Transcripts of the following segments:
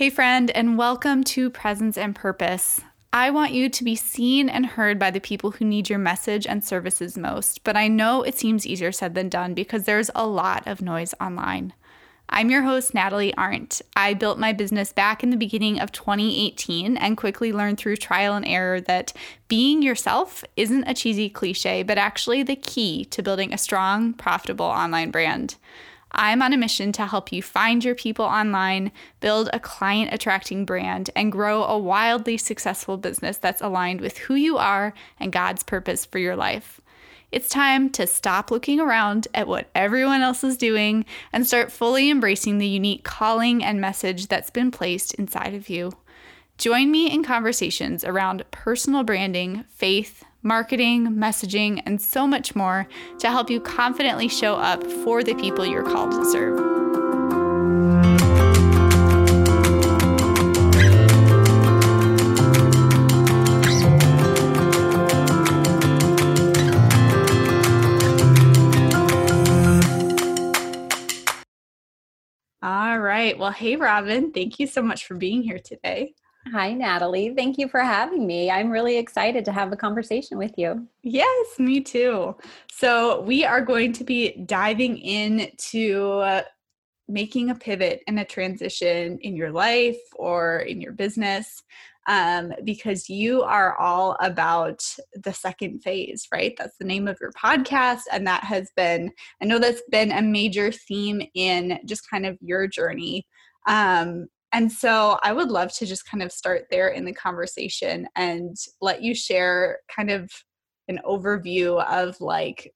Hey, friend, and welcome to Presence and Purpose. I want you to be seen and heard by the people who need your message and services most, but I know it seems easier said than done because there's a lot of noise online. I'm your host, Natalie Arndt. I built my business back in the beginning of 2018 and quickly learned through trial and error that being yourself isn't a cheesy cliche, but actually the key to building a strong, profitable online brand. I'm on a mission to help you find your people online, build a client attracting brand, and grow a wildly successful business that's aligned with who you are and God's purpose for your life. It's time to stop looking around at what everyone else is doing and start fully embracing the unique calling and message that's been placed inside of you. Join me in conversations around personal branding, faith, marketing, messaging, and so much more to help you confidently show up for the people you're called to serve. All right. Well, hey, Robin, thank you so much for being here today. Hi, Natalie. Thank you for having me. I'm really excited to have a conversation with you. Yes, me too. So, we are going to be diving into making a pivot and a transition in your life or in your business um, because you are all about the second phase, right? That's the name of your podcast. And that has been, I know that's been a major theme in just kind of your journey. Um, and so I would love to just kind of start there in the conversation and let you share kind of an overview of like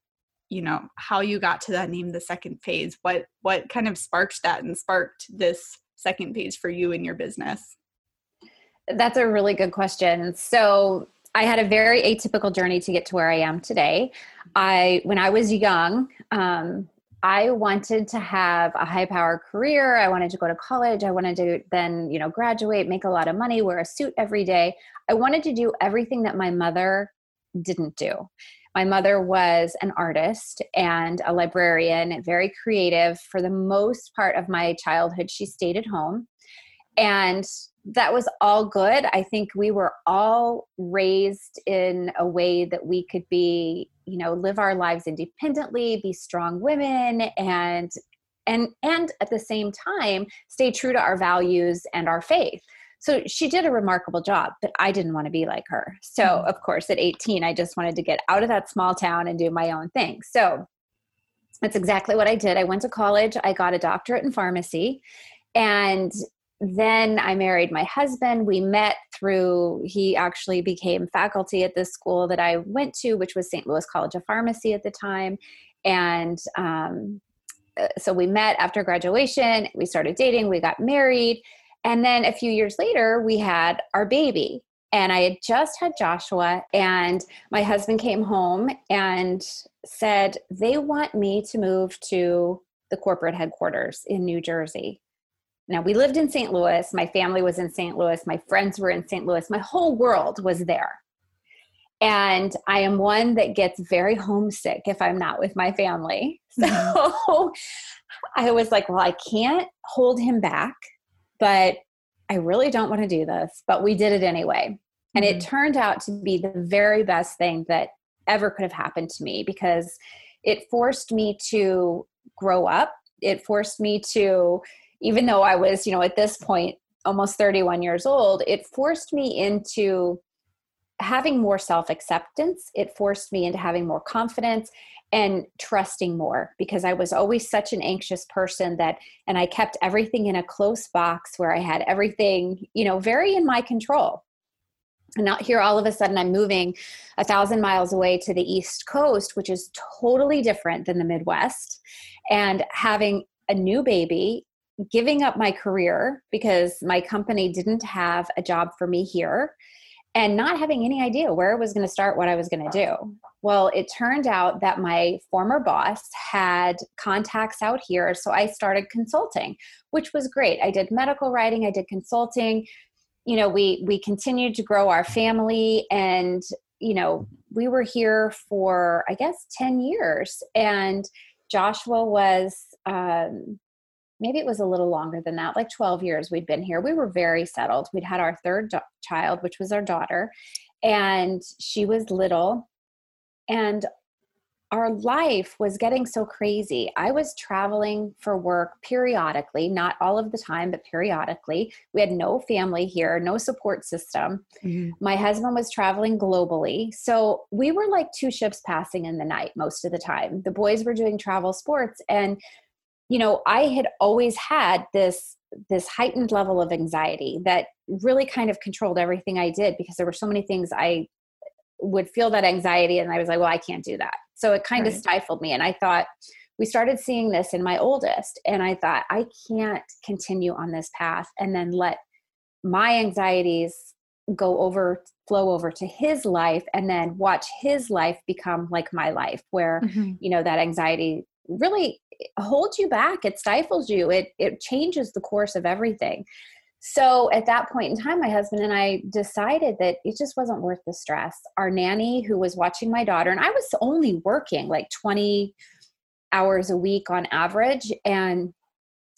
you know how you got to that name the second phase. What what kind of sparked that and sparked this second phase for you in your business? That's a really good question. So i had a very atypical journey to get to where i am today. I when i was young um, I wanted to have a high power career. I wanted to go to college. I wanted to then, you know, graduate, make a lot of money, wear a suit every day. I wanted to do everything that my mother didn't do. My mother was an artist and a librarian, very creative. For the most part of my childhood, she stayed at home. And that was all good. I think we were all raised in a way that we could be you know live our lives independently be strong women and and and at the same time stay true to our values and our faith so she did a remarkable job but i didn't want to be like her so mm-hmm. of course at 18 i just wanted to get out of that small town and do my own thing so that's exactly what i did i went to college i got a doctorate in pharmacy and then I married my husband. We met through, he actually became faculty at this school that I went to, which was St. Louis College of Pharmacy at the time. And um, uh, so we met after graduation, we started dating, we got married. And then a few years later, we had our baby. And I had just had Joshua, and my husband came home and said, They want me to move to the corporate headquarters in New Jersey. Now, we lived in St. Louis. My family was in St. Louis. My friends were in St. Louis. My whole world was there. And I am one that gets very homesick if I'm not with my family. So mm-hmm. I was like, well, I can't hold him back, but I really don't want to do this. But we did it anyway. And mm-hmm. it turned out to be the very best thing that ever could have happened to me because it forced me to grow up. It forced me to even though I was, you know, at this point almost 31 years old, it forced me into having more self acceptance. It forced me into having more confidence and trusting more because I was always such an anxious person that, and I kept everything in a close box where I had everything, you know, very in my control. And now here, all of a sudden, I'm moving a thousand miles away to the East Coast, which is totally different than the Midwest, and having a new baby giving up my career because my company didn't have a job for me here and not having any idea where I was going to start, what I was going to do. Well, it turned out that my former boss had contacts out here. So I started consulting, which was great. I did medical writing, I did consulting. You know, we we continued to grow our family and you know, we were here for I guess 10 years and Joshua was um maybe it was a little longer than that, like 12 years we'd been here. We were very settled. We'd had our third do- child, which was our daughter, and she was little. And our life was getting so crazy. I was traveling for work periodically, not all of the time, but periodically. We had no family here, no support system. Mm-hmm. My husband was traveling globally. So we were like two ships passing in the night most of the time. The boys were doing travel sports. And, you know, I had always had this this heightened level of anxiety that really kind of controlled everything I did because there were so many things I would feel that anxiety and I was like, well, I can't do that. So it kind right. of stifled me. And I thought, we started seeing this in my oldest. And I thought, I can't continue on this path and then let my anxieties go over, flow over to his life and then watch his life become like my life, where, mm-hmm. you know, that anxiety really holds you back. It stifles you. It, it changes the course of everything. So at that point in time, my husband and I decided that it just wasn't worth the stress. Our nanny, who was watching my daughter, and I was only working like 20 hours a week on average. And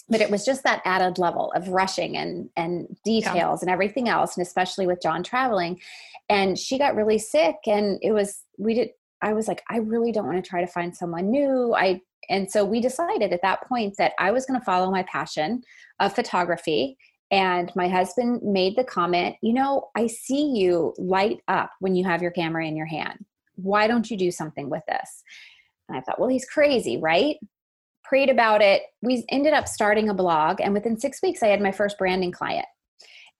but it was just that added level of rushing and and details yeah. and everything else and especially with john traveling and she got really sick and it was we did i was like i really don't want to try to find someone new i and so we decided at that point that i was going to follow my passion of photography and my husband made the comment, you know, I see you light up when you have your camera in your hand. Why don't you do something with this? And I thought, well, he's crazy, right? Prayed about it. We ended up starting a blog, and within six weeks, I had my first branding client.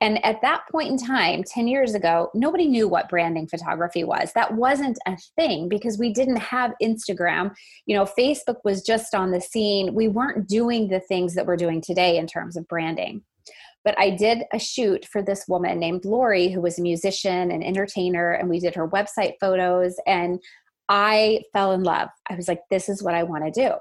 And at that point in time, 10 years ago, nobody knew what branding photography was. That wasn't a thing because we didn't have Instagram. You know, Facebook was just on the scene. We weren't doing the things that we're doing today in terms of branding. But I did a shoot for this woman named Lori, who was a musician and entertainer, and we did her website photos. And I fell in love. I was like, this is what I want to do.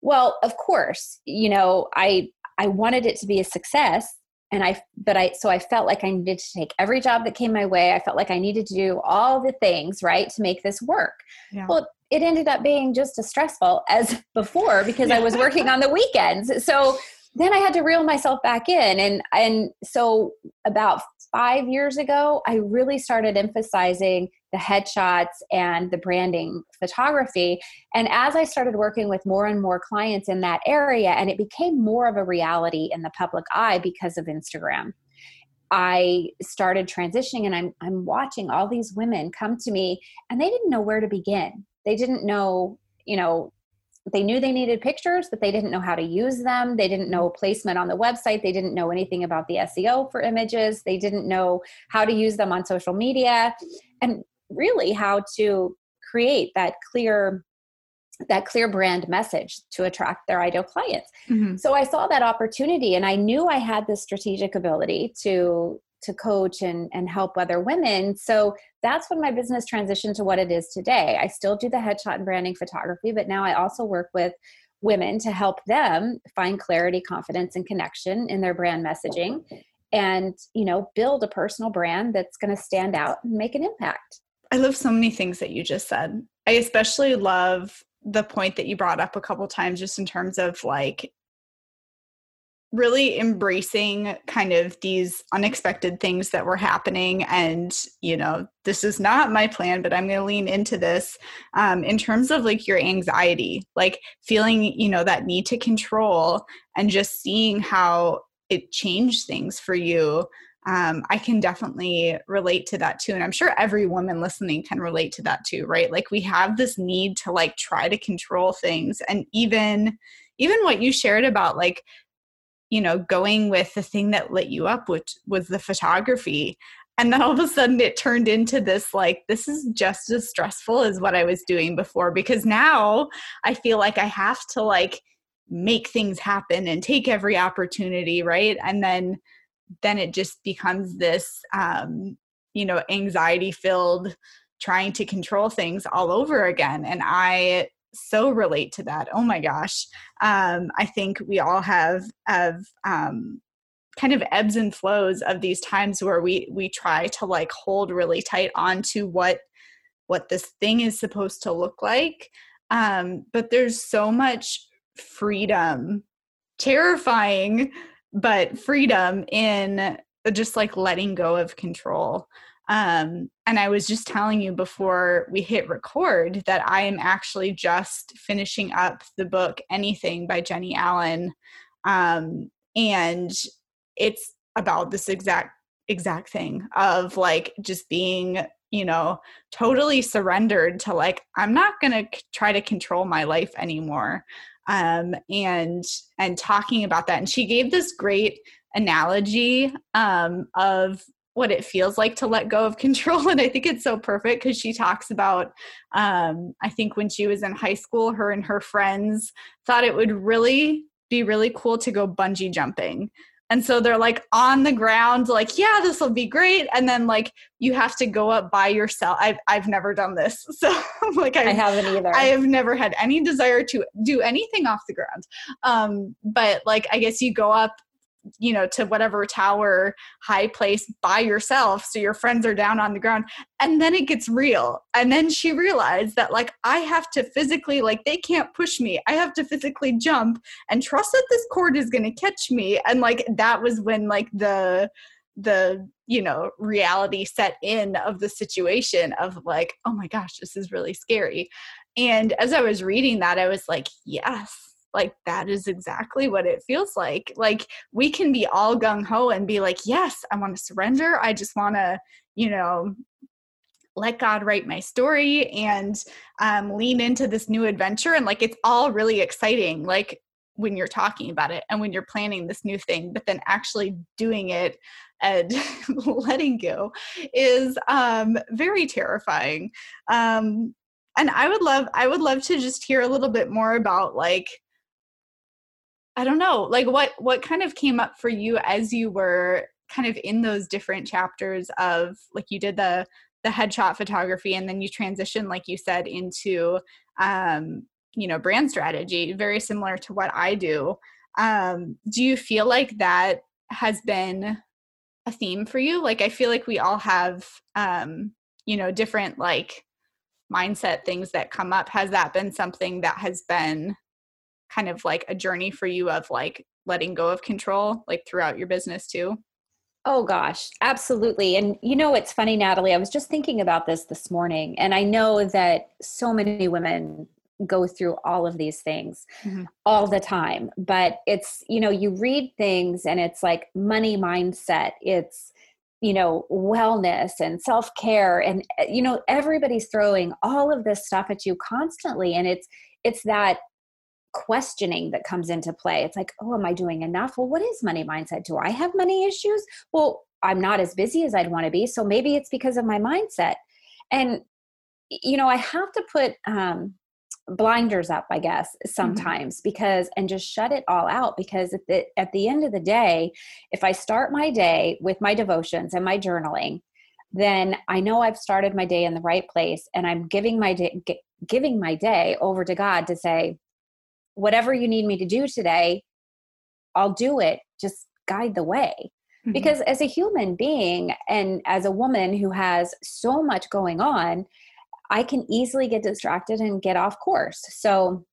Well, of course, you know, I I wanted it to be a success and I but I so I felt like I needed to take every job that came my way. I felt like I needed to do all the things, right, to make this work. Yeah. Well, it ended up being just as stressful as before because yeah. I was working on the weekends. So then I had to reel myself back in. And, and so about five years ago, I really started emphasizing the headshots and the branding photography. And as I started working with more and more clients in that area, and it became more of a reality in the public eye because of Instagram. I started transitioning and I'm I'm watching all these women come to me and they didn't know where to begin. They didn't know, you know, they knew they needed pictures, but they didn't know how to use them. They didn't know placement on the website. They didn't know anything about the SEO for images. They didn't know how to use them on social media and really how to create that clear that clear brand message to attract their ideal clients. Mm-hmm. So I saw that opportunity and I knew I had the strategic ability to to coach and, and help other women. So that's when my business transitioned to what it is today. I still do the headshot and branding photography, but now I also work with women to help them find clarity, confidence, and connection in their brand messaging and you know build a personal brand that's going to stand out and make an impact i love so many things that you just said i especially love the point that you brought up a couple times just in terms of like really embracing kind of these unexpected things that were happening and you know this is not my plan but i'm going to lean into this um, in terms of like your anxiety like feeling you know that need to control and just seeing how it changed things for you um, i can definitely relate to that too and i'm sure every woman listening can relate to that too right? Like we have this need to like try to control things and even even what you shared about like you know going with the thing that lit you up which was the photography. And then all of a sudden it turned into this like this is just as stressful as what i was doing before because now i feel like i have to like make things happen and take every opportunity right? And then then it just becomes this um you know anxiety filled trying to control things all over again. And i so relate to that. Oh my gosh. Um, I think we all have have um, kind of ebbs and flows of these times where we we try to like hold really tight on to what what this thing is supposed to look like. Um, but there's so much freedom terrifying but freedom in just like letting go of control um, and I was just telling you before we hit record that I am actually just finishing up the book Anything by Jennie Allen. Um, and it's about this exact exact thing of like just being you know totally surrendered to like i'm not going to c- try to control my life anymore um and and talking about that and she gave this great analogy um of what it feels like to let go of control and i think it's so perfect because she talks about um, i think when she was in high school her and her friends thought it would really be really cool to go bungee jumping. And so they're like on the ground like yeah this will be great and then like you have to go up by yourself. I've, I've never done this so like I have not either. I have never had any desire to do anything off the ground. Um, but like i guess you go up you know to whatever tower high place by yourself so your friends are down on the ground and then it gets real and then she realized that like i have to physically like they can't push me i have to physically jump and trust that this cord is going to catch me and like that was when like the the you know reality set in of the situation of like oh my gosh this is really scary. And as i was reading that i was like yes like that is exactly what it feels like. Like we can be all gung-ho and be like yes i want to surrender. I just want to you know let god write my story and um, lean into this new adventure. And like it's all really exciting like when you're talking about it and when you're planning this new thing but then actually doing it and letting go is um, very terrifying. Um, and i would love i would love to just hear a little bit more about like I don't know, like what what kind of came up for you as you were kind of in those different chapters of like you did the the headshot photography and then you transitioned like you said into um you know brand strategy very similar to what I do. Um do you feel like that has been a theme for you? Like I feel like we all have um you know different like mindset things that come up. Has that been something that has been kind of like a journey for you of like letting go of control like throughout your business too? Oh gosh, absolutely. And you know, it's funny, Natalie, I was just thinking about this this morning, and I know that so many women go through all of these things mm-hmm. all the time. But it's, you know, you read things and it's like money mindset, it's, you know, wellness and self care. And, eh, you know, everybody's throwing all of this stuff at you constantly. And it's, it's that questioning that comes into play. It's like, oh, am I doing enough? Well, what is money mindset? Do I have money issues? Well, I'm not as busy as I'd want to be. So maybe it's because of my mindset. And, you know, I have to put um, blinders up, I guess, mm-hmm. sometimes mm-hmm. because, and just shut it all out because at the, at the end of the day, if I start my day with my devotions and my journaling, then I know I've started my day in the right place and I'm giving my day, giving my day over to God to say, whatever you need me to do today, I'll do it. Just guide the way. Mm-hmm. Because as a human being and as a woman who has so much going on, I can easily get distracted and get off course. So,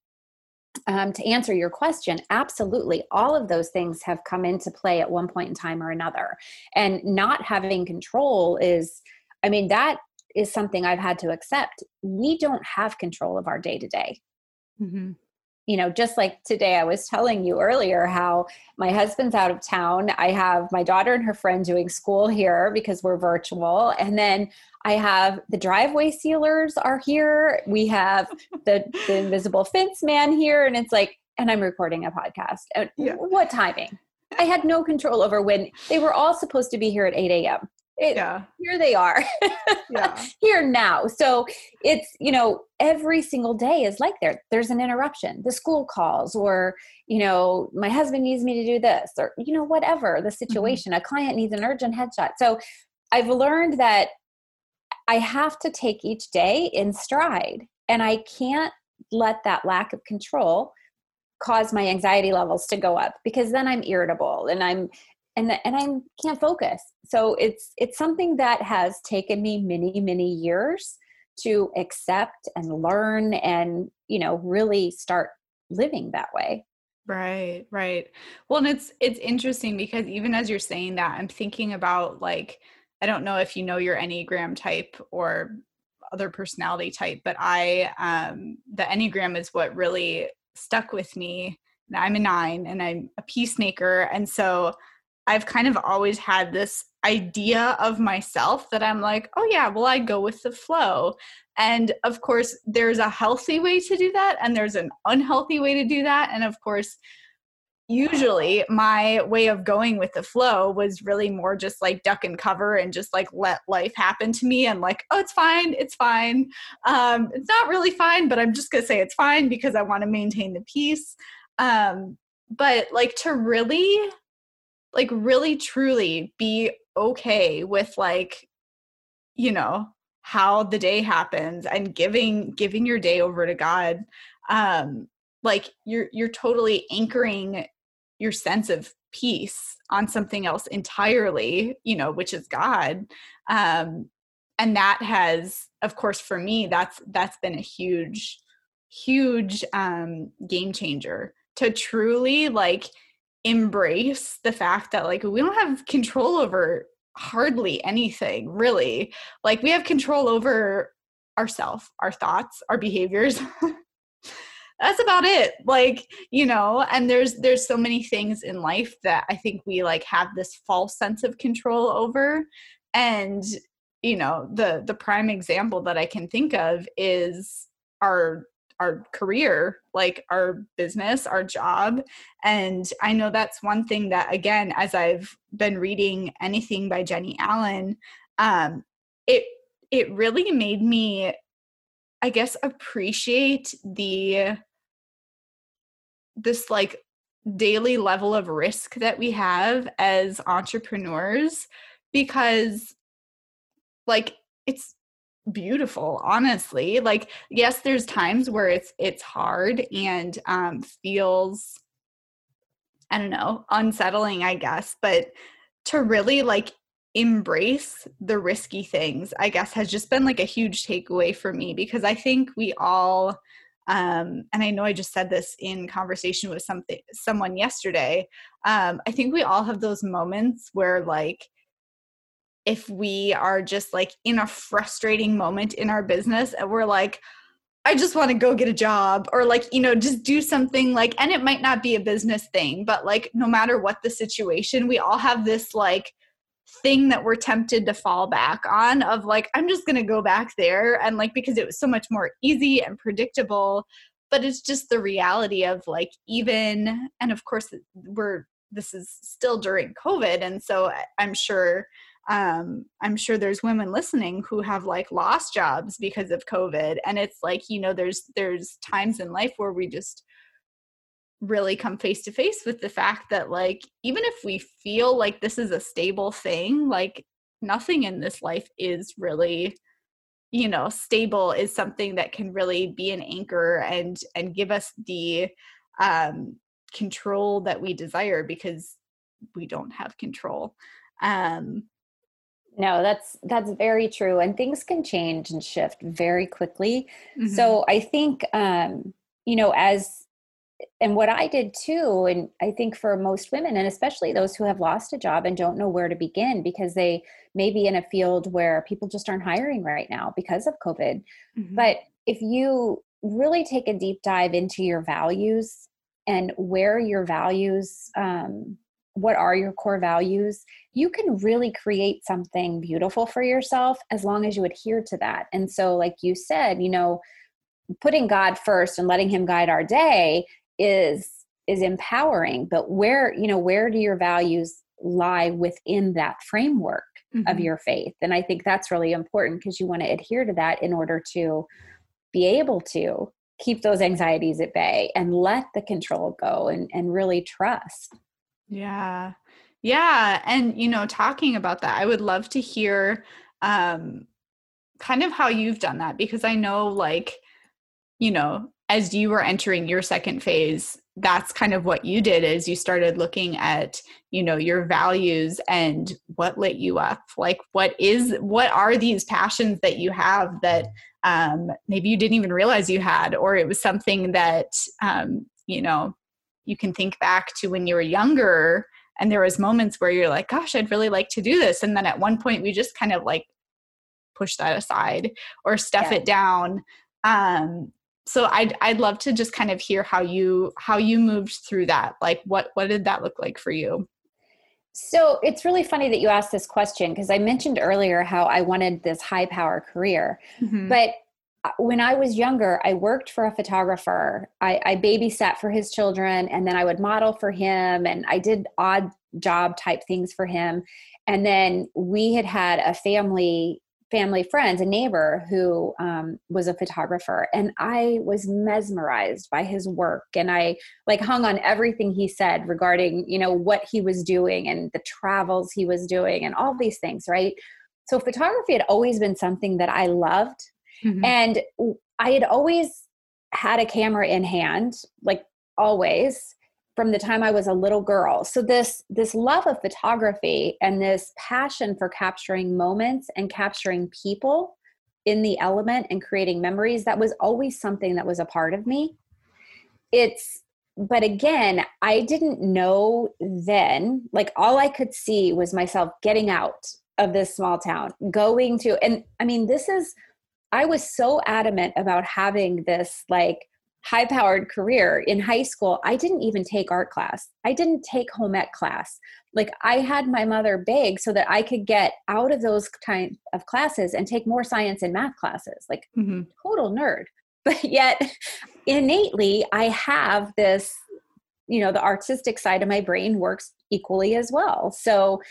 um, to answer your question, absolutely, all of those things have come into play at one point in time or another. And not having control is, I mean, that is something I've had to accept. We don't have control of our day to day you know, just like today, I was telling you earlier how my husband's out of town. I have my daughter and her friend doing school here because we're virtual. And then I have the driveway sealers are here. We have the, the invisible fence man here. And it's like, and I'm recording a podcast. Yeah. What timing? I had no control over when they were all supposed to be here at 8 a.m. It, yeah. here they are yeah. here now so it's you know every single day is like there there's an interruption the school calls or you know my husband needs me to do this or you know whatever the mm-hmm. situation mm-hmm. a client needs an urgent headshot so i've learned that i have to take each day in stride and i can't let that lack of control cause my anxiety levels to go up because then i'm irritable and i'm and and I can't focus. So it's it's something that has taken me many many years to accept and learn and you know really start living that way. Right, right. Well, and it's it's interesting because even as you're saying that, I'm thinking about like I don't know if you know your Enneagram type or other personality type, but I um the Enneagram is what really stuck with me. I'm a 9 and I'm a peacemaker and so I've kind of always had this idea of myself that I'm like, oh yeah, well I go with the flow. And of course, there's a healthy way to do that, and there's an unhealthy way to do that. And of course, usually my way of going with the flow was really more just like duck and cover and just like let life happen to me and like oh it's fine it's fine um, it's not really fine but i'm just gonna say it's fine because i want to maintain the peace um, but like to really like really truly be okay with like you know how the day happens and giving giving your day over to god um like you're you're totally anchoring your sense of peace on something else entirely you know which is god um and that has of course for me that's that's been a huge huge um game changer to truly like embrace the fact that like we don't have control over hardly anything really. Like we have control over ourself our thoughts our behaviors. That's about it like you know and there's there's so many things in life that i think we like have this false sense of control over. And you know the the prime example that i can think of is our our career like our business our job. And i know that's one thing that again as i've been reading anything by Jennie allen um it it really made me i guess appreciate the this like daily level of risk that we have as entrepreneurs because like it's beautiful honestly. Like yes there's times where it's it's hard and um feels i don't know unsettling i guess but to really like embrace the risky things i guess has just been like a huge takeaway for me because i think we all um and i know i just said this in conversation with something someone yesterday um i think we all have those moments where like if we are just like in a frustrating moment in our business and we're like I just want to go get a job or like, you know, just do something like, and it might not be a business thing, but like, no matter what the situation, we all have this like thing that we're tempted to fall back on of like, I'm just going to go back there. And like, because it was so much more easy and predictable. But it's just the reality of like, even, and of course, we're, this is still during COVID. And so I'm sure um, I'm sure there's women listening who have like lost jobs because of COVID. And it's like, you know, there's there's times in life where we just really come face to face with the fact that like even if we feel like this is a stable thing, like nothing in this life is really you know stable is something that can really be an anchor and and give us the um control that we desire because we don't have control um no, that's that's very true, and things can change and shift very quickly. Mm-hmm. So I think, um, you know, as and what I did too, and I think for most women, and especially those who have lost a job and don't know where to begin because they may be in a field where people just aren't hiring right now because of COVID. Mm-hmm. But if you really take a deep dive into your values and where your values um, what are your core values, you can really create something beautiful for yourself as long as you adhere to that. And so, like you said, you know, putting God first and letting Him guide our day is is empowering. But where you know where do your values lie within that framework mm-hmm. of your faith? And I think that's really important because you want to adhere to that in order to be able to keep those anxieties at bay and let the control go and, and really trust. Yeah. Yeah. And, you know, talking about that, I would love to hear um, kind of how you've done that because I know, like, you know, as you were entering your second phase, that's kind of what you did is you started looking at you know your values and what lit you up like what is what are these passions that you have that um, maybe you didn't even realize you had or it was something that um, you know you can think back to when you were younger and there was moments where you're like gosh i'd really like to do this. And then at one point we just kind of like push that aside or stuff yeah. it down. Um so i'd i'd love to just kind of hear how you how you moved through that. Like what what did that look like for you? So it's really funny that you asked this question because i mentioned earlier how i wanted this high power career. Mm-hmm. but when I was younger, I worked for a photographer. I, I, babysat for his children, and then I would model for him, and I did odd job type things for him. And then we had had a family family friends, a neighbor who um, was a photographer, and I was mesmerized by his work, and I like hung on everything he said regarding you know what he was doing and the travels he was doing and all these things, right? So photography had always been something that I loved Mm-hmm. And I had always had a camera in hand, like always from the time I was a little girl. So this this love of photography and this passion for capturing moments and capturing people in the element and creating memories that was always something that was a part of me. It's but again, I didn't know then, like all I could see was myself getting out of this small town, going to and I mean this is I was so adamant about having this like high powered career in high school. I didn't even take art class. I didn't take home ec class. Like I had my mother beg so that I could get out of those kind of classes and take more science and math classes. Like mm-hmm. total nerd. But yet innately I have this you know the artistic side of my brain works equally as well. So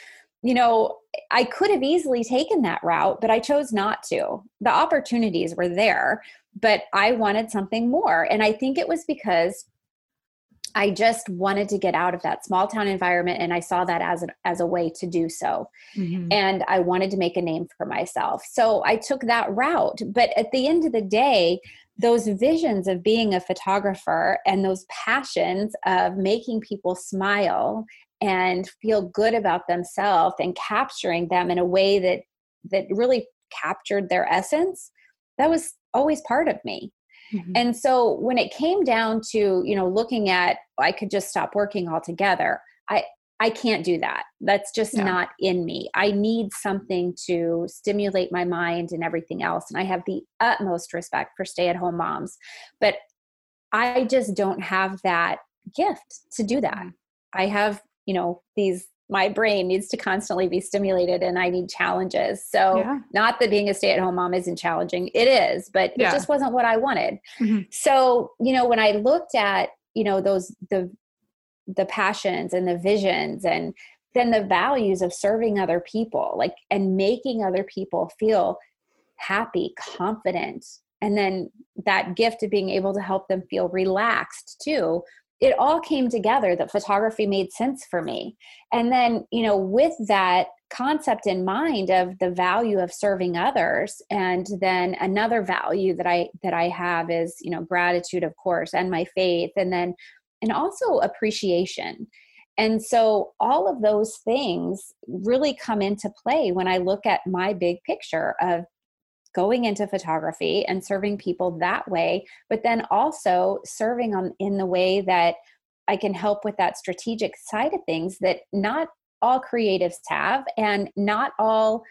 you know, I could have easily taken that route, but I chose not to. The opportunities were there, but I wanted something more. And I think it was because I just wanted to get out of that small town environment and I saw that as a, as a way to do so. Mm-hmm. And I wanted to make a name for myself. So I took that route. But at the end of the day, those visions of being a photographer and those passions of making people smile and feel good about themselves and capturing them in a way that that really captured their essence that was always part of me. Mm-hmm. and so when it came down to you know looking at i could just stop working altogether i i can't do that. That's just not in me. I need something to stimulate my mind and everything else and i have the utmost respect for stay at home moms but i just don't have that gift to do that. Mm. i have you know these my brain needs to constantly be stimulated and I need challenges. So, yeah. not that being a stay at home mom isn't challenging, it is, but yeah. it just wasn't what I wanted. Mm-hmm. So, you know, when I looked at, you know, those, the, the passions and the visions and then the values of serving other people, like, and making other people feel happy, confident, and then that gift of being able to help them feel relaxed too it all came together that photography made sense for me. And then you know with that concept in mind of the value of serving others and then another value that i that i have is you know gratitude of course and my faith and then and also appreciation. And so all of those things really come into play when i look at my big picture of going into photography and serving people that way but then also serving on in the way that i can help with that strategic side of things that not all creatives have and not all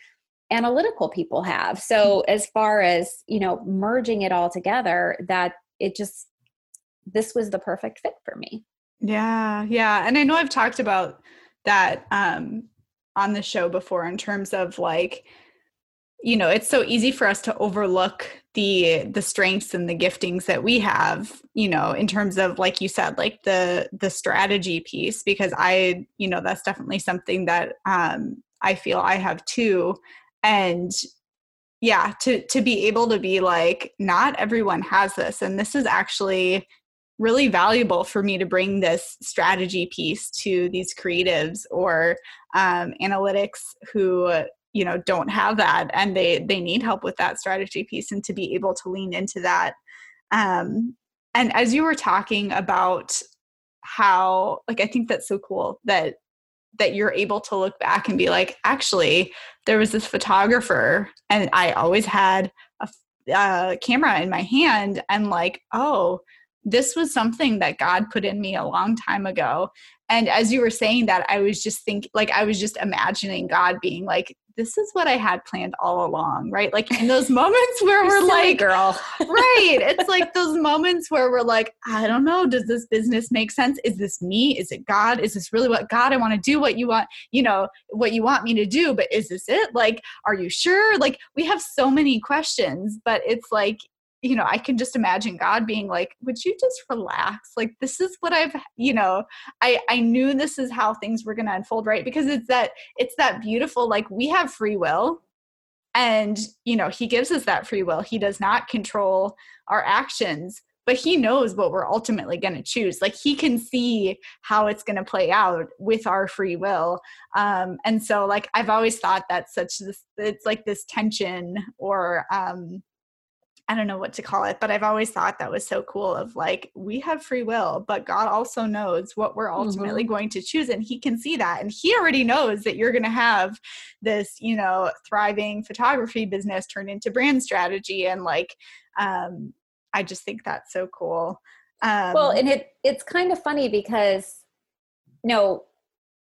analytical people have so mm-hmm. as far as you know merging it all together that it just this was the perfect fit for me yeah yeah and i know i've talked about that um on the show before in terms of like you know it's so easy for us to overlook the the strengths and the giftings that we have you know in terms of like you said like the the strategy piece because i you know that's definitely something that um i feel i have too. And yeah to to be able to be like not everyone has this and this is actually really valuable for me to bring this strategy piece to these creatives or um, analytics who you know don't have that and they they need help with that strategy piece and to be able to lean into that um and as you were talking about how like i think that's so cool that that you're able to look back and be like actually there was this photographer and i always had a, a camera in my hand and like oh this was something that God put in me a long time ago. And as you were saying that, I was just think like, I was just imagining God being like, this is what I had planned all along, right? Like in those moments where we're like, girl, right? It's like those moments where we're like, I don't know, does this business make sense? Is this me? Is it God? Is this really what God? I want to do what you want, you know, what you want me to do, but is this it? Like, are you sure? Like, we have so many questions, but it's like you know, I can just imagine God being like, would you just relax? Like, this is what I've, you know, I, I knew this is how things were going to unfold, right? Because it's that, it's that beautiful, like, we have free will and, you know, He gives us that free will. He does not control our actions, but He knows what we're ultimately going to choose. Like, He can see how it's going to play out with our free will. Um, and so, like, I've always thought that such this, it's like this tension or, um, I don't know what to call it, but I've always thought that was so cool of like we have free will, but God also knows what we're ultimately mm-hmm. going to choose and he can see that and he already knows that you're going to have this, you know, thriving photography business turned into brand strategy and like um I just think that's so cool. Um, well, and it it's kind of funny because you know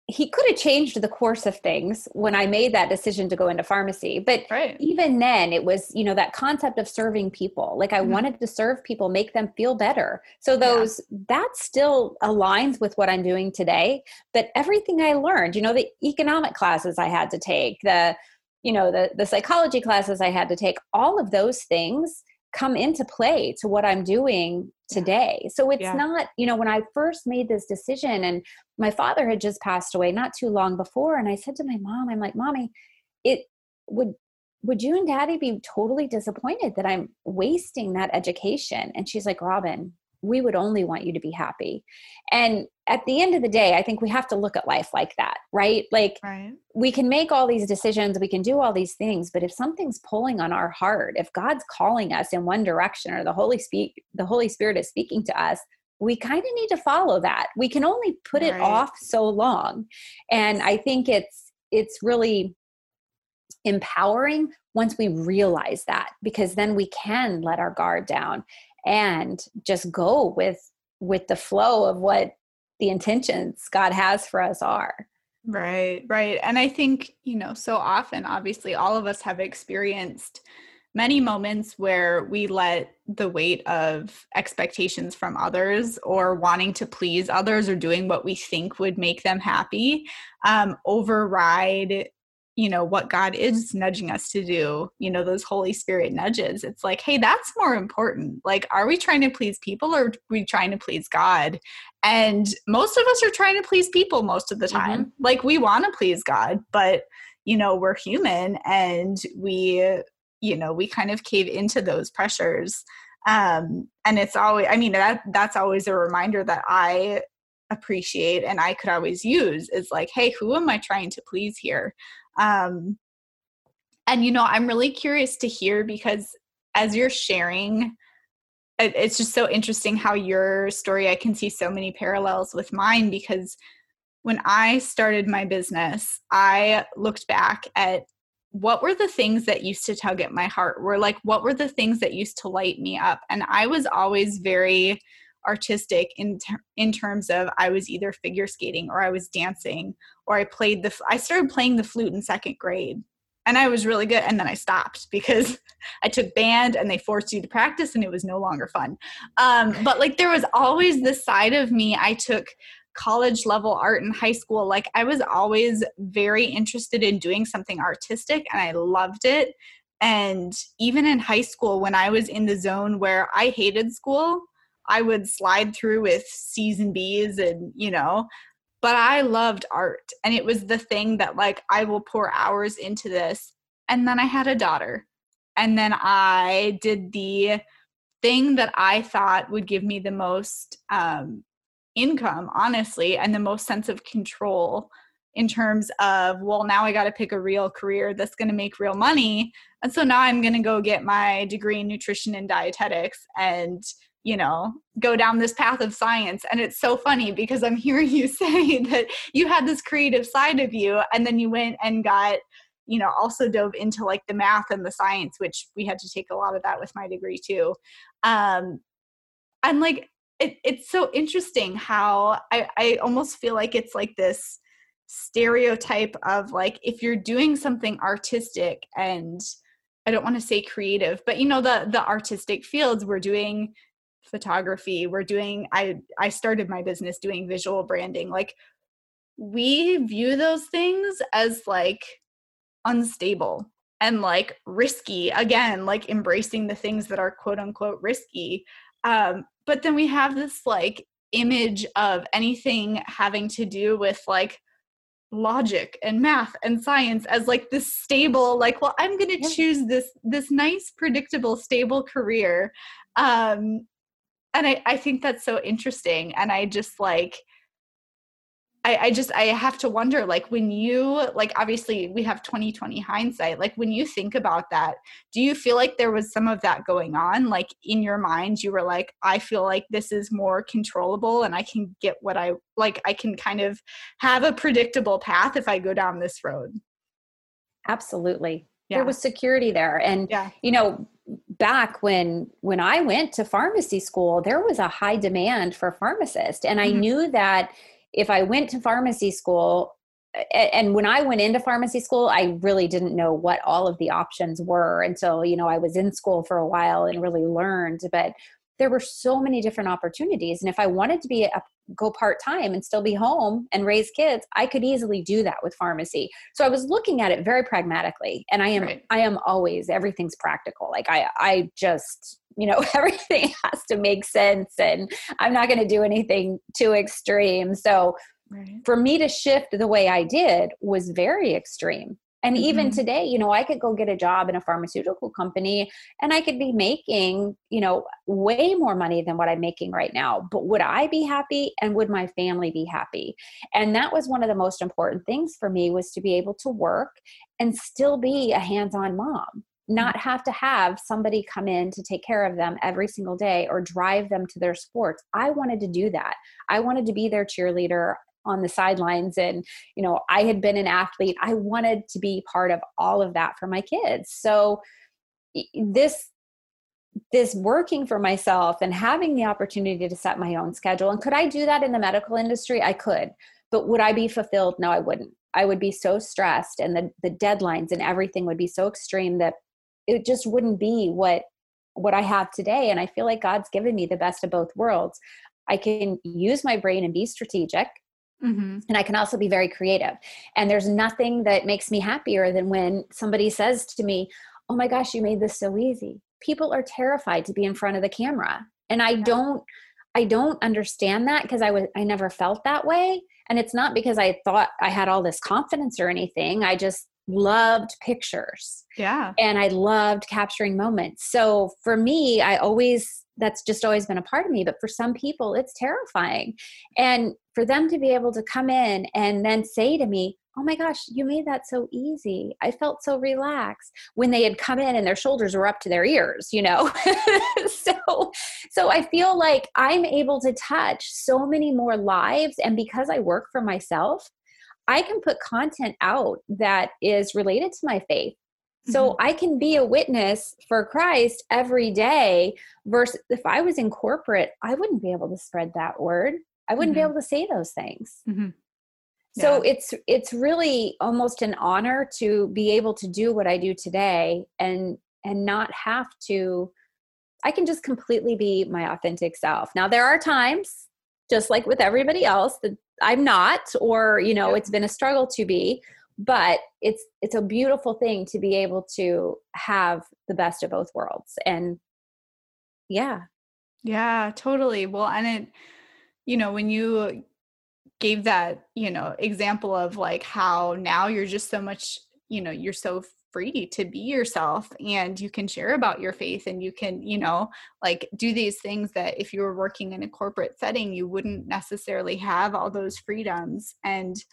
he could have changed the course of things when I made that decision to go into pharmacy. But right. even then, it was, you know, that concept of serving people. Like I mm-hmm. wanted to serve people, make them feel better. So those, yeah. that still aligns with what I'm doing today. But everything I learned, you know, the economic classes I had to take, the, you know, the, the psychology classes I had to take, all of those things come into play to what I'm doing today. So it's yeah. not, you know, when I first made this decision and my father had just passed away not too long before and I said to my mom, I'm like, "Mommy, it would would you and daddy be totally disappointed that I'm wasting that education?" And she's like, "Robin, we would only want you to be happy. And at the end of the day, I think we have to look at life like that, right? Like right. we can make all these decisions, we can do all these things, but if something's pulling on our heart, if God's calling us in one direction or the Holy speak the Holy Spirit is speaking to us, we kind of need to follow that. We can only put right. it off so long. And I think it's it's really empowering once we realize that because then we can let our guard down and just go with with the flow of what the intentions God has for us are. Right, right. And I think, you know, so often, obviously, all of us have experienced many moments where we let the weight of expectations from others or wanting to please others or doing what we think would make them happy um, override you know what god is nudging us to do you know those holy spirit nudges it's like hey that's more important like are we trying to please people or are we trying to please god and most of us are trying to please people most of the time mm-hmm. like we want to please god but you know we're human and we you know we kind of cave into those pressures um and it's always i mean that that's always a reminder that i appreciate and I could always use is like, hey, who am I trying to please here? Um, and you know, I'm really curious to hear because as you're sharing, it, it's just so interesting how your story, I can see so many parallels with mine because when I started my business, I looked back at what were the things that used to tug at my heart were like what were the things that used to light me up? And i was always very artistic in ter- in terms of I was either figure skating or I was dancing or I played the I started playing the flute in second grade and I was really good and then I stopped because I took band and they forced you to practice and it was no longer fun. Um, but like there was always this side of me I took college level art in high school like I was always very interested in doing something artistic and I loved it and even in high school when I was in the zone where I hated school I would slide through with C's and B's and, you know, but I loved art. And it was the thing that, like, I will pour hours into this. And then I had a daughter. And then I did the thing that I thought would give me the most um, income, honestly, and the most sense of control in terms of, well, now I got to pick a real career that's going to make real money. And so now I'm going to go get my degree in nutrition and dietetics and you know go down this path of science. And it's so funny because i'm hearing you say that you had this creative side of you and then you went and got you know also dove into like the math and the science which we had to take a lot of that with my degree too. Um and like it, it's so interesting how I, I almost feel like it's like this stereotype of like if you're doing something artistic and I don't want to say creative, but you know the the artistic fields we're doing photography, we're doing I I started my business doing visual branding. Like we view those things as like unstable and like risky again like embracing the things that are quote unquote risky. Um but then we have this like image of anything having to do with like logic and math and science as like this stable like well i'm going to choose this this nice predictable stable career. Um and i i think that's so interesting and i just like I, I just I have to wonder like when you like obviously we have 2020 hindsight like when you think about that do you feel like there was some of that going on like in your mind you were like I feel like this is more controllable and I can get what I like I can kind of have a predictable path if I go down this road absolutely yeah. there was security there and yeah. you know back when when I went to pharmacy school there was a high demand for pharmacists and mm-hmm. I knew that if I went to pharmacy school, and when I went into pharmacy school, I really didn't know what all of the options were until, you know, I was in school for a while and really learned. But there were so many different opportunities. And if I wanted to be a, go part time and still be home and raise kids, I could easily do that with pharmacy. So I was looking at it very pragmatically. And I am right. I am always everything's practical. Like I I just you know everything has to make sense and i'm not going to do anything too extreme so right. for me to shift the way i did was very extreme and mm-hmm. even today you know i could go get a job in a pharmaceutical company and i could be making you know way more money than what i'm making right now but would i be happy and would my family be happy and that was one of the most important things for me was to be able to work and still be a hands-on mom not have to have somebody come in to take care of them every single day or drive them to their sports. I wanted to do that. I wanted to be their cheerleader on the sidelines and you know I had been an athlete. I wanted to be part of all of that for my kids. So this this working for myself and having the opportunity to set my own schedule and could I do that in the medical industry? I could. But would I be fulfilled? No, I wouldn't. I would be so stressed and the the deadlines and everything would be so extreme that it just wouldn't be what what I have today. And I feel like God's given me the best of both worlds. I can use my brain and be strategic. Mm-hmm. And I can also be very creative. And there's nothing that makes me happier than when somebody says to me, Oh my gosh, you made this so easy. People are terrified to be in front of the camera. And I yeah. don't I don't understand that because I was I never felt that way. And it's not because I thought I had all this confidence or anything. I just loved pictures. Yeah. And I loved capturing moments. So for me, I always, that's just always been a part of me. But for some people, it's terrifying. And for them to be able to come in and then say to me, Oh my gosh, you made that so easy. I felt so relaxed when they had come in and their shoulders were up to their ears, you know? so so I feel like I'm able to touch so many more lives and because I work for myself, I can put content out that is related to my faith. So mm-hmm. I can be a witness for Christ every day versus if I was in corporate, I wouldn't be able to spread that word. I wouldn't mm-hmm. be able to say those things. Mm-hmm. Yeah. So it's it's really almost an honor to be able to do what I do today and and not have to I can just completely be my authentic self. Now there are times just like with everybody else that i'm not or you know it's been a struggle to be but it's it's a beautiful thing to be able to have the best of both worlds and yeah. Yeah totally. Well and it you know when you gave that you know example of like how now you're just so much you know you're so free to be yourself and you can share about your faith and you can you know like do these things that if you were working in a corporate setting you wouldn't necessarily have all those freedoms and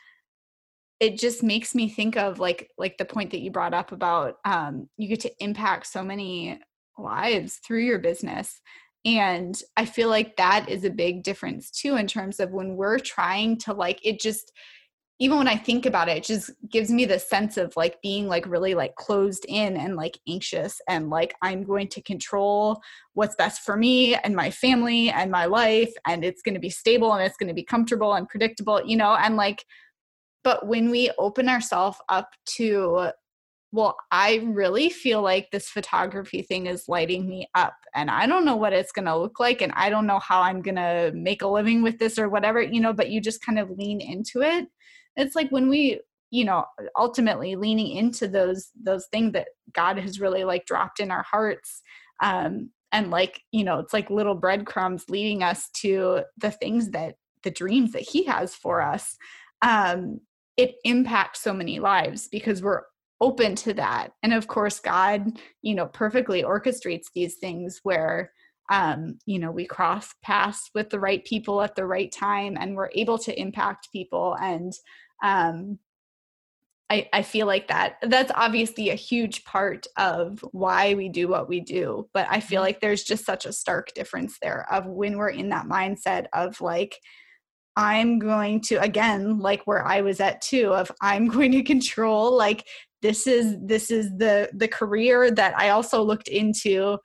it just makes me think of like like the point that you brought up about um, you get to impact so many lives through your business and i feel like that is a big difference too in terms of when we're trying to like it just even when I think about it, it just gives me the sense of like being like really like closed in and like anxious and like I'm going to control what's best for me and my family and my life and it's going to be stable and it's going to be comfortable and predictable, you know, and like but when we open ourselves up to well, I really feel like this photography thing is lighting me up and I don't know what it's going to look like and I don't know how I'm going to make a living with this or whatever, you know, but you just kind of lean into it. It's like when we you know ultimately leaning into those those things that god has really like dropped in our hearts um and like you know it's like little breadcrumbs leading us to the things that the dreams that he has for us um it impacts so many lives because we're open to that and of course god you know perfectly orchestrates these things where um, you know we cross paths with the right people at the right time and we're able to impact people and um, I, I feel like that that's obviously a huge part of why we do what we do but i feel mm-hmm. like there's just such a stark difference there of when we're in that mindset of like i'm going to again like where i was at too of i'm going to control like this is this is the the career that i also looked into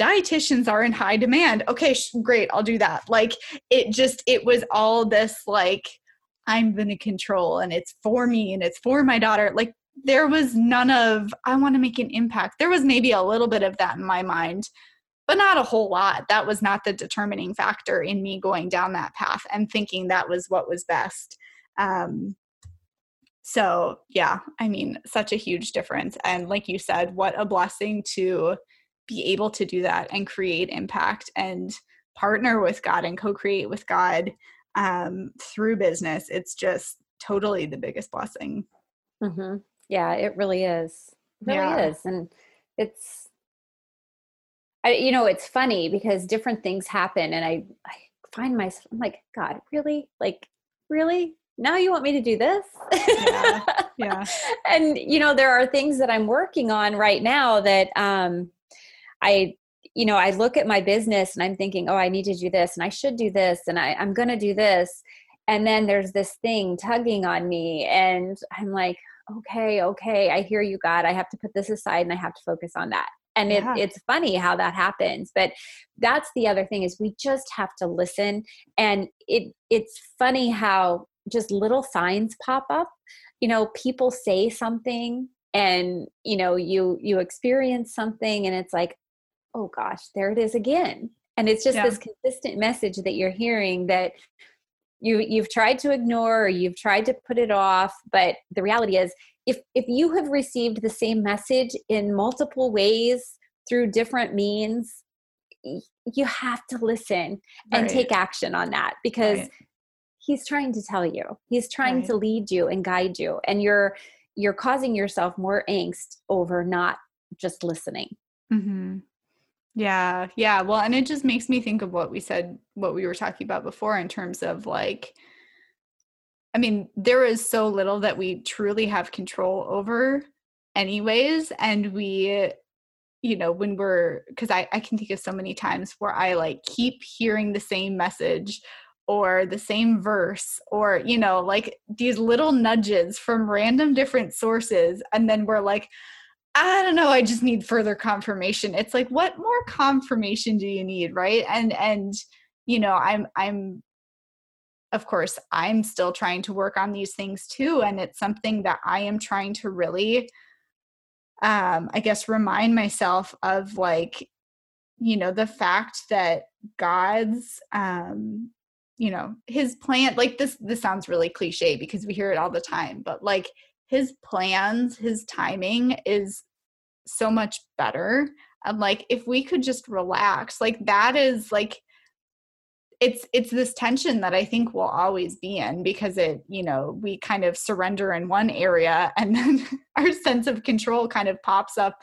dietitians are in high demand okay sh- great i'll do that like it just it was all this like I'm going to control and it's for me and it's for my daughter. Like there was none of, I want to make an impact. There was maybe a little bit of that in my mind, but not a whole lot. That was not the determining factor in me going down that path and thinking that was what was best. Um, so, yeah, I mean, such a huge difference. And like you said, what a blessing to be able to do that and create impact and partner with God and co create with God um, through business, it's just totally the biggest blessing. Mm-hmm. Yeah, it really is. It really yeah. is. And it's, I, you know, it's funny because different things happen and I, I find myself, I'm like, God, really? Like, really? Now you want me to do this? Yeah. yeah. and, you know, there are things that I'm working on right now that, um, I you know, I look at my business and I'm thinking, oh, I need to do this and I should do this and I, I'm going to do this. And then there's this thing tugging on me. And I'm like, okay, okay, I hear you, God. I have to put this aside and I have to focus on that. And yeah. it, it's funny how that happens. But that's the other thing is we just have to listen. And it it's funny how just little signs pop up. You know, people say something and you know you you experience something and it's like oh gosh, there it is again. And it's just yeah. this consistent message that you're hearing that you you've tried to ignore or you've tried to put it off, but the reality is if if you have received the same message in multiple ways through different means, you have to listen and right. take action on that because right. he's trying to tell you. He's trying right. to lead you and guide you and you're you're causing yourself more angst over not just listening. Mm-hmm. Yeah, yeah. Well, and it just makes me think of what we said, what we were talking about before in terms of like, I mean, there is so little that we truly have control over, anyways. And we, you know, when we're, because I, I can think of so many times where I like keep hearing the same message or the same verse or, you know, like these little nudges from random different sources. And then we're like, I don't know, I just need further confirmation. It's like what more confirmation do you need, right? And and you know, I'm I'm of course, I'm still trying to work on these things too and it's something that I am trying to really um I guess remind myself of like you know, the fact that God's um you know, his plan like this this sounds really cliche because we hear it all the time, but like his plans, his timing is so much better. And like if we could just relax, like that is like it's it's this tension that I think we'll always be in because it, you know, we kind of surrender in one area and then our sense of control kind of pops up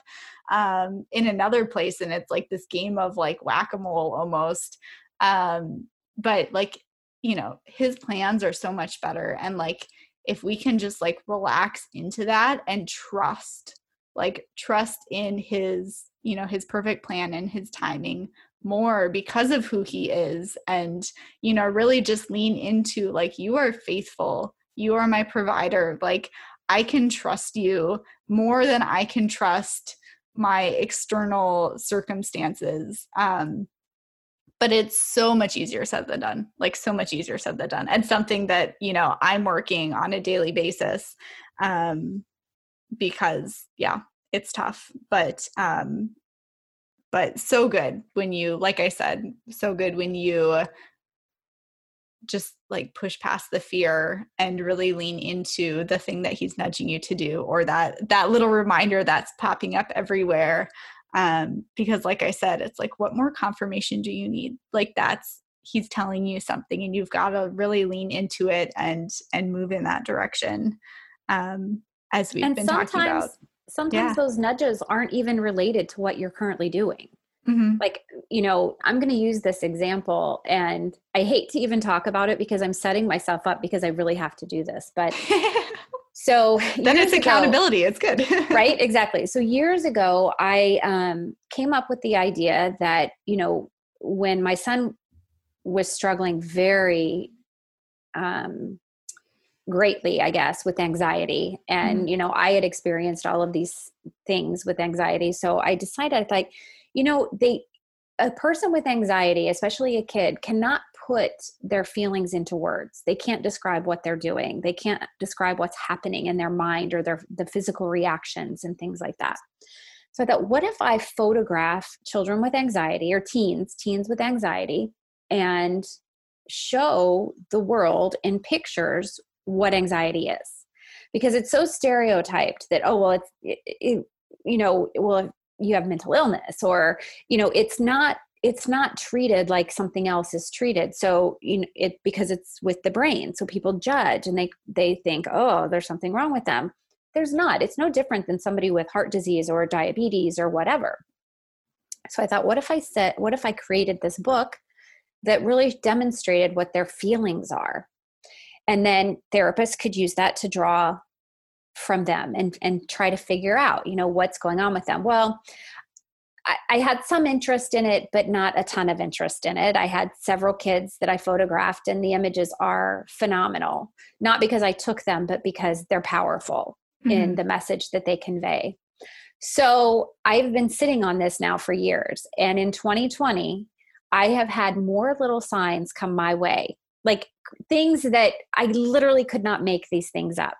um in another place and it's like this game of like whack-a-mole almost. Um but like, you know, his plans are so much better and like if we can just like relax into that and trust like trust in his you know his perfect plan and his timing more because of who he is and you know really just lean into like you are faithful. You are my provider. Like i can trust you more than i can trust my external circumstances. Um but it's so much easier said than done like so much easier said than done and something that you know i'm working on a daily basis um because yeah it's tough. But um but so good when you like i said so good when you just like push past the fear and really lean into the thing that he's nudging you to do or that that little reminder that's popping up everywhere um because like i said it's like what more confirmation do you need? Like that's he's telling you something and you've got to really lean into it and and move in that direction um as we've and been talking about sometimes yeah. those nudges aren't even related to what you're currently doing. Mm-hmm. like you know i'm going to use this example and i hate to even talk about it because i'm setting myself up because i really have to do this but so then it's accountability. It's good. Right? Exactly. So years ago i um, came up with the idea that you know when my son was struggling very um, greatly i guess with anxiety. And mm-hmm. you know i had experienced all of these things with anxiety. So i decided like you know they a person with anxiety especially a kid cannot put their feelings into words. They can't describe what they're doing. They can't describe what's happening in their mind or their the physical reactions and things like that. So i thought what if i photograph children with anxiety or teens teens with anxiety and show the world in pictures what anxiety is. Because it's so stereotyped that oh well it's it, it, you know well you have mental illness or you know it's not it's not treated like something else is treated. So you know it because it's with the brain so people judge and they they think oh there's something wrong with them. There's not. It's no different than somebody with heart disease or diabetes or whatever. So i thought what if i said what if i created this book that really demonstrated what their feelings are and then therapists could use that to draw from them and and try to figure out you know what's going on with them. Well I, I, had some interest in it but not a ton of interest in it. I had several kids that i photographed and the images are phenomenal. Not because i took them but because they're powerful mm-hmm. in the message that they convey. So i've been sitting on this now for years and in 2020 i have had more little signs come my way like things that I literally could not make these things up.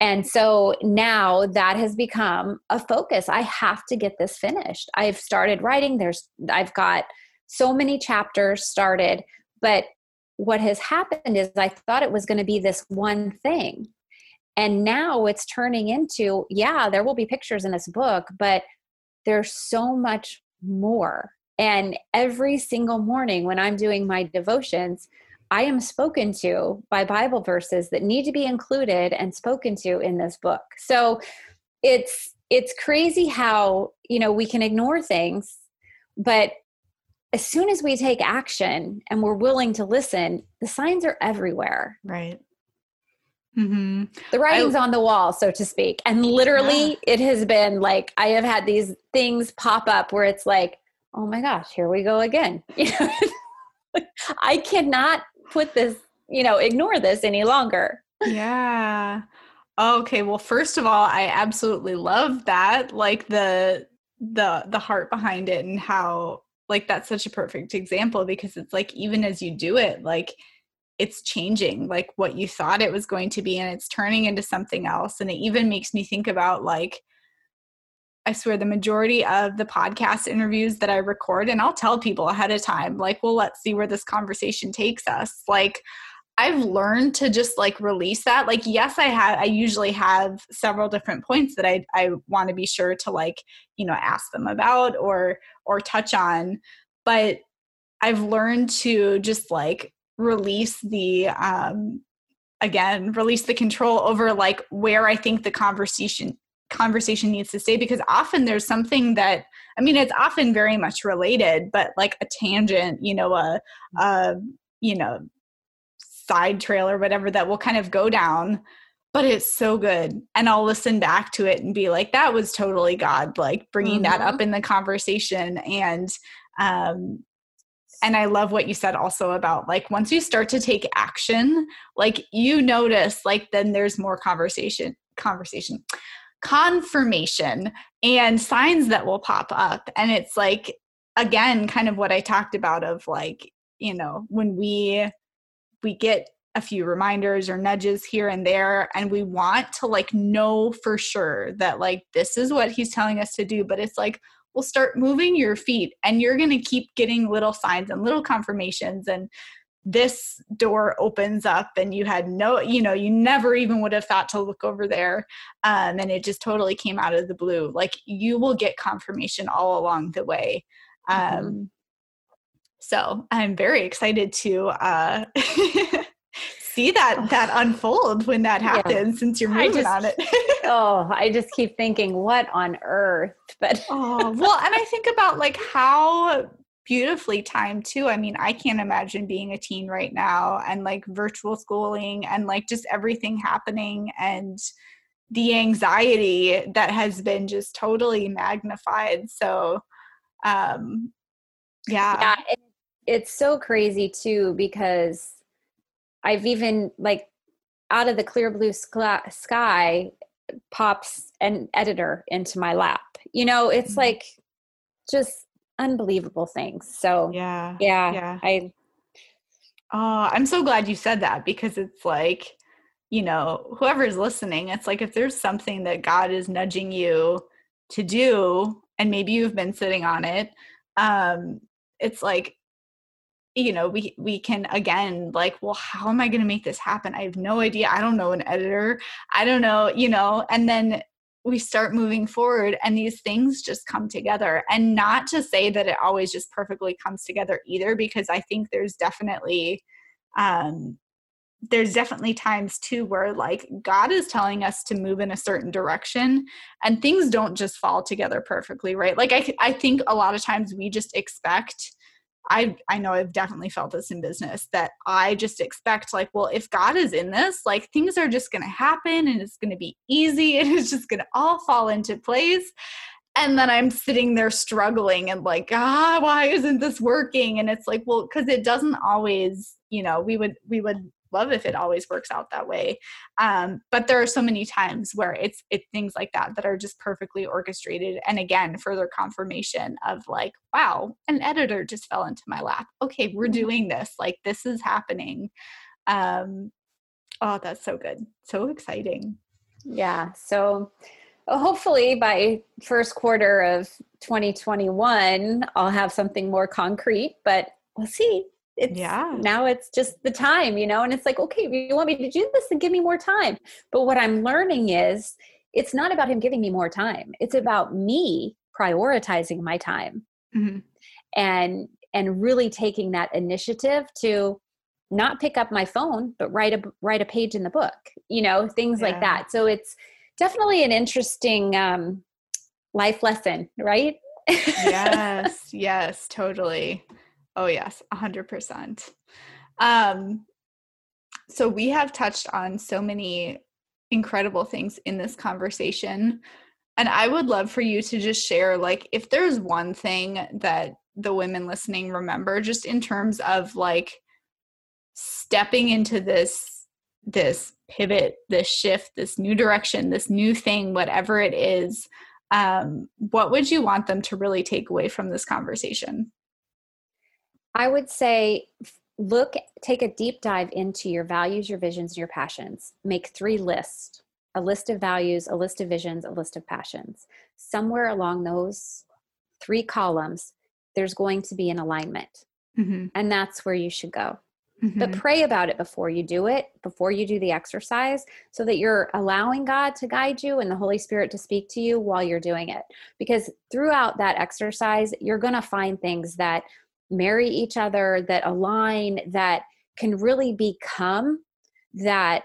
And so now that has become a focus. I have to get this finished. I've started writing. There's I've got so many chapters started, but what has happened is I thought it was going to be this one thing. And now it's turning into, yeah, there will be pictures in this book, but there's so much more. And every single morning when I'm doing my devotions, I am spoken to by Bible verses that need to be included and spoken to in this book. So it's it's crazy how, you know, we can ignore things, but as soon as we take action and we're willing to listen, the signs are everywhere. Right. Mm-hmm. The writing's I, on the wall, so to speak. And literally, yeah. it has been like I have had these things pop up where it's like, oh my gosh, here we go again. I cannot put this, you know, ignore this any longer. Yeah. Okay, well first of all, I absolutely love that like the the the heart behind it and how like that's such a perfect example because it's like even as you do it like it's changing like what you thought it was going to be and it's turning into something else and it even makes me think about like I swear the majority of the podcast interviews that I record, and I'll tell people ahead of time, like, well, let's see where this conversation takes us. Like, I've learned to just like release that. Like, yes, I have, I usually have several different points that I, I want to be sure to like, you know, ask them about or, or touch on. But I've learned to just like release the, um, again, release the control over like where I think the conversation conversation needs to stay because often there's something that i mean it's often very much related but like a tangent you know a, a you know side trail or whatever that will kind of go down but it's so good. And i'll listen back to it and be like that was totally god like bringing mm-hmm. that up in the conversation. And um and I love what you said also about like once you start to take action, like you notice like then there's more conversation conversation confirmation and signs that will pop up. And it's like again kind of what I talked about of like, you know, when we we get a few reminders or nudges here and there and we want to like know for sure that like this is what he's telling us to do but it's like we'll start moving your feet and you're going to keep getting little signs and little confirmations and this door opens up and you had no you know you never even would have thought to look over there um, and it just totally came out of the blue like you will get confirmation all along the way mm-hmm. um, mm-hmm. so i'm very excited to uh, see that that unfold when that happens yeah. since you're moving just, on it. oh, I just keep thinking, what on earth? But oh, well, and I think about like how beautifully timed too. I mean, I can't imagine being a teen right now and like virtual schooling and like just everything happening and the anxiety that has been just totally magnified. So, um, yeah. Yeah, it, it's so crazy too because I've even like out of the clear blue sky pops an editor into my lap. You know, it's mm-hmm. like just unbelievable things. So yeah, yeah, yeah. I. Oh, I'm so glad you said that because it's like, you know, whoever's listening, it's like if there's something that God is nudging you to do, and maybe you've been sitting on it, um, it's like you know we we can again like well how am i going to make this happen i have no idea i don't know an editor i don't know you know and then we start moving forward and these things just come together and not to say that it always just perfectly comes together either because i think there's definitely um there's definitely times too where like God is telling us to move in a certain direction and things don't just fall together perfectly, right? Like I I think a lot of times we just expect I I know I've definitely felt this in business that I just expect like, well, if God is in this, like things are just going to happen and it's going to be easy and it's just going to all fall into place. And then I'm sitting there struggling and like, ah, why isn't this working? And it's like, well, because it doesn't always, you know, we would we would love if it always works out that way. Um, but there are so many times where it's it's things like that that are just perfectly orchestrated. And again, further confirmation of like, wow, an editor just fell into my lap. Okay, we're mm-hmm. doing this. Like this is happening. Um, oh, that's so good. So exciting. Yeah. So hopefully by first quarter of 2021 i'll have something more concrete but we'll see it's yeah. now it's just the time you know and it's like okay you want me to do this and give me more time. But what i'm learning is it's not about him giving me more time. It's about me prioritizing my time mm-hmm. and and really taking that initiative to not pick up my phone but write a write a page in the book you know things yeah. like that. So it's definitely an interesting um life lesson right? Yes yes totally Oh, yes, 100%. Um, so we have touched on so many incredible things in this conversation. And I would love for you to just share, like, if there's one thing that the women listening remember, just in terms of like stepping into this this pivot this shift this new direction this new thing whatever it is um, what would you want them to really take away from this conversation I would say look, take a deep dive into your values, your visions, your passions. Make three lists a list of values, a list of visions, a list of passions. Somewhere along those three columns, there's going to be an alignment. Mm-hmm. And that's where you should go. Mm-hmm. But pray about it before you do it, before you do the exercise, so that you're allowing God to guide you and the Holy Spirit to speak to you while you're doing it. Because throughout that exercise, you're going to find things that marry each other, that align, that can really become that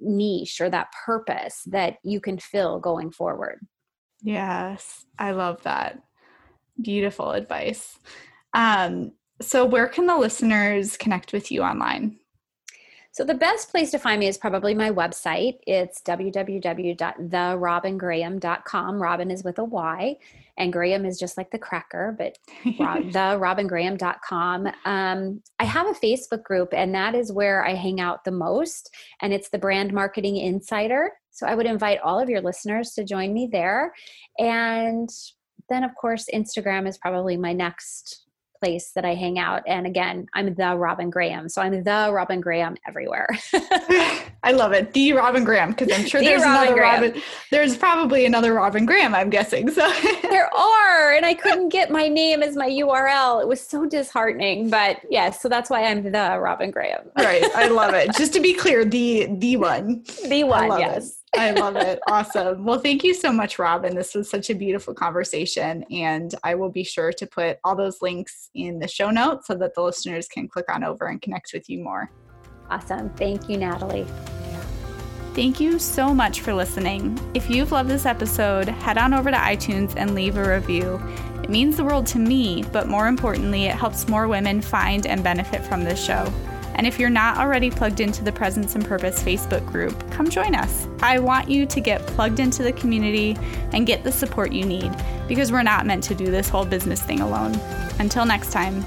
niche or that purpose that you can fill going forward. Yes, I love that. Beautiful advice. Um, so, where can the listeners connect with you online? So the best place to find me is probably my website. It's www.therobingraham.com. Robin is with a Y, and Graham is just like the cracker, but therobingraham.com. Um, I have a Facebook group, and that is where I hang out the most, and it's the Brand Marketing Insider. So I would invite all of your listeners to join me there. And then, of course, Instagram is probably my next place that I hang out. And again, I'm the Robin Graham. So I'm the Robin Graham everywhere. I love it. The Robin Graham, because I'm sure the there's Robin another Graham. Robin. There's probably another Robin Graham, I'm guessing. So there are. And I couldn't get my name as my URL. It was so disheartening. But yes, yeah, so that's why I'm the Robin Graham. right. I love it. Just to be clear, the the one. The one, yes. It. I love it. Awesome. Well, thank you so much, Robin. This was such a beautiful conversation. And I will be sure to put all those links in the show notes so that the listeners can click on over and connect with you more. Awesome. Thank you, Natalie. Thank you so much for listening. If you've loved this episode, head on over to iTunes and leave a review. It means the world to me, but more importantly, it helps more women find and benefit from this show. And if you're not already plugged into the Presence and Purpose Facebook group, come join us. I want you to get plugged into the community and get the support you need because we're not meant to do this whole business thing alone. Until next time,